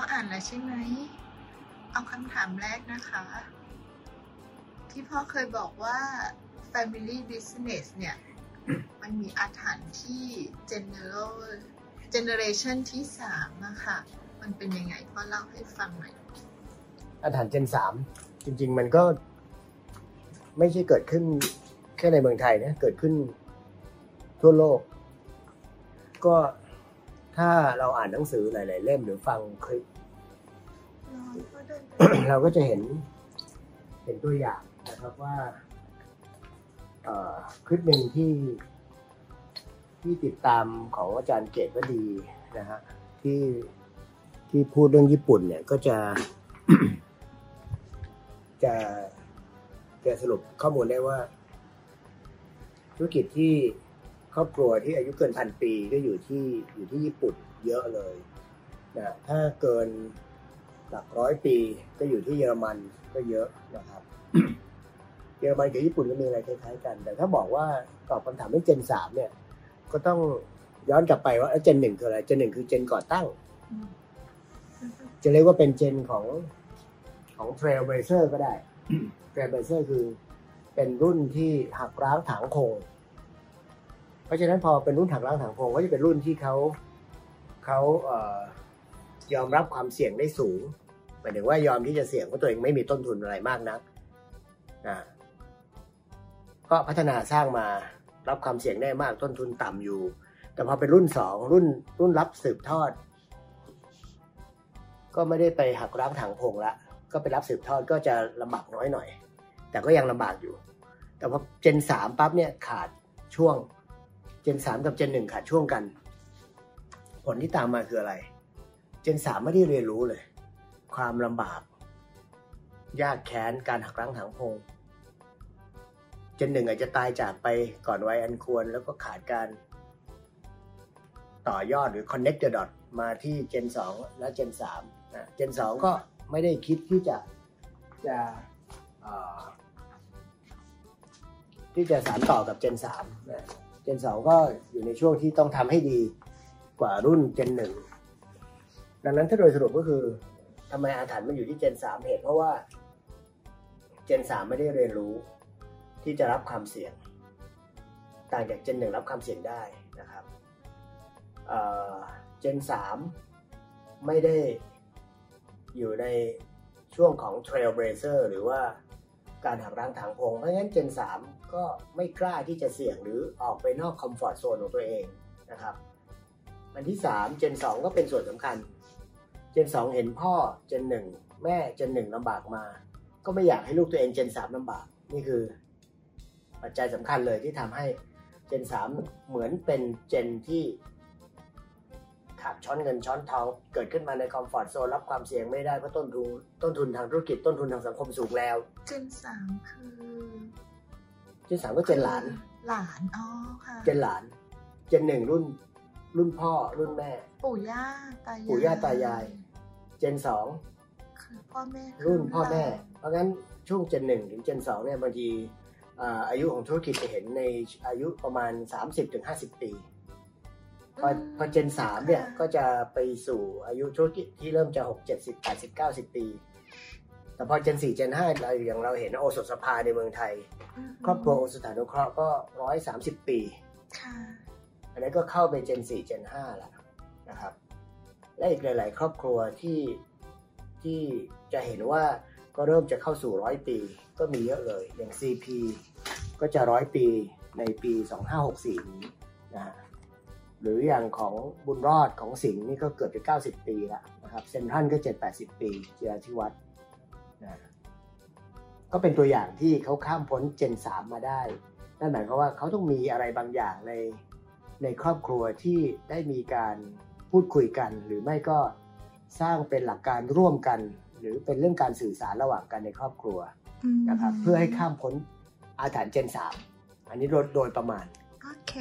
ออ่านแล้วใช่ไหม เอาคำถามแรกนะคะ ที่พ่อเคยบอกว่า family business เนี่ย มันมีอาถรรพ์ที่ general generation ที่สามอะค่ะ มันเป็นยังไงพ่อเล่าให้ฟังหน่อย อาถรรพ์เจนสามจริง ๆ มันก็ ไม่ใช่เกิดขึ้นแค่ในเมืองไทยนะ เกิดขึ้นทั่วโลก ก็ ถ้าเราอ่านหนังสือหลาย ๆ เล่มหรือฟังคลิปน้องก็เดินไปเราก็จะเห็น เห็นตัวอย่างนะครับว่าเอ่อคลิปหนึ่งที่ที่ติดตามของอาจารย์เกตวดีนะฮะที่ที่พูดเรื่องญี่ปุ่นเนี่ยก็จะจะจะสรุปข้อมูลได้ว่า ธุรกิจที่ ครอบครัวที่อายุเกินพันปีก็อยู่ที่อยู่ที่ญี่ปุ่นเยอะเลยนะถ้าเกินหลักร้อยปีก็อยู่ที่เยอรมันก็เยอะนะครับ เยอรมันกับญี่ปุ่นก็มีอะไรคล้ายๆกัน แต่ถ้าบอกว่าตอบคำถามให้เจนสามเนี่ย ก็ต้องย้อนกลับไปว่าเจนหนึ่งคืออะไร เจนหนึ่งคือเจนก่อตั้ง จะเรียกว่าเป็นเจนของของ Trailblazer ก็ได้ Trailblazer คือเป็นรุ่นที่หักร้างถางโคง เพราะฉะนั้นพอเป็นรุ่นหักร้างถางโคงก็จะเป็นรุ่นที่เขาเขาเอ่อยอมรับความเสี่ยงได้สูงหมายถึงว่ายอมที่จะเสี่ยงเพราะตัวเองไม่มีต้นทุนอะไรมากนักนะก็พัฒนาสร้างมารับความเสี่ยงได้มากต้นทุนต่ำอยู่ แต่พอเป็นรุ่นสองรุ่นรุ่นรับสืบทอด ก็ไม่ได้ไปหักร้างถังพงละก็ไปรับสืบทอดก็จะลำบากน้อยหน่อย แต่ก็ยังลำบากอยู่ แต่พอเจนสามปั๊บเนี่ยขาดช่วง เจนสามกับเจนหนึ่งขาดช่วงกัน ผลที่ตามมาคืออะไร เจนสามไม่ได้เรียนรู้เลย ความลำบาก ยากแค้นการหักล้างถังพง เจนหนึ่งอาจจะตายจากไปก่อนวัยอันควรแล้วก็ขาดการ ต่อยอดหรือ connect the dot มาที่เจน2และเจน3นะเจน2ก็ไม่ได้คิดที่จะจะที่จะสานต่อกับเจน3นะ เจน2ก็อยู่ในช่วงที่ต้องทำให้ดีกว่ารุ่นเจน1ดังนั้นถ้าโดยสรุปก็คือทำไมอาถรรพ์มันอยู่ที่เจน3เหตุเพราะว่าเจน3ไม่ได้เรียนรู้ที่จะรับความเสี่ยง ต่างจากเจน1รับความเสี่ยงได้นะครับเจนสามไม่ได้อยู่ในช่วงของ Trailblazer หรือว่า การหักล้างถางพง เพราะฉะนั้นเจนสามก็ไม่กล้าที่จะเสี่ยงหรือออกไปนอกคอมฟอร์ z โซนของตัวเองนะครับ อันที่สามเจนสองก็เป็นส่วนสำคัญ เจนสองเห็นพ่อ เจนหนึ่งแม่ เจนหนึ่งลำบากมา ก็ไม่อยากให้ลูกตัวเองเจนสามลำบาก นี่คือ ปัจจัยสำคัญเลยที่ทำให้เจนสามเหมือนเป็นเจนที่ ขาดช้อนเงินช้อนทองเกิดขึ้นมาในคอมฟอร์ z โซนรับความเสี่ยงไม่ได้เพราะต้นทุนต้นทุนทางธุรกิจต้นทุนทางสังคมสูงแล้วเจนสามคือเจนสามก็เจนหลาน หลานอ๋อค่ะเจนหลาน เจนหนึ่งรุ่น รุ่นพ่อรุ่นแม่ ปู่ย่าตายายปู่ย่าตายาย เจนสองคือพ่อแม่คือรุ่นพ่อแม่หลานเพราะงั้นช่วงเจนหนึ่งถึงเจนสองเนี่ยบางทีอ่าอายุของธุรกิจจะเห็นในอายุประมาณ 30-50 ปี พอพอเจนสามเนี่ยก็จะไปสู่อายุธุรกิจที่เริ่มจะหกเจ็ดสิบแปดสิบเก้าสิบปี แต่พอเจนสี่เจนห้าเราอย่างเราเห็นโอสถสภาในเมืองไทยมครอบครัวโอสถานุเคราะห์ก็ร้อยสามสิบปีค่ะอันนั้นก็เข้าไปเจนสี่เจนห้าแล้วนะครับ และอีกหลาย ๆ ครอบครัวที่ที่จะเห็นว่าก็เริ่มจะเข้าสู่ร้อยปีก็มีเยอะเลยอย่าง CP ก็จะร้อยปีในปี 2564 นี้นะฮะ หรืออย่างของบุญรอดของสิงห์นี่ก็เกือบจะ90 ปีแล้วนะครับเซนทรันก็ 7-80 ปีเจียที่วัดนะก็เป็นตัวอย่างที่เขาข้ามพ้นเจน 3 มาได้ นั่นหมายความว่าเขาต้องมีอะไรบางอย่างในในครอบครัวที่ได้มีการพูดคุยกัน หรือไม่ก็สร้างเป็นหลักการร่วมกัน หรือเป็นเรื่องการสื่อสารระหว่างกันในครอบครัวมนะครับเพื่อให้ข้ามพ้นอาถรรพ์เจน 3 อันนี้โดยโดยประมาณโอเค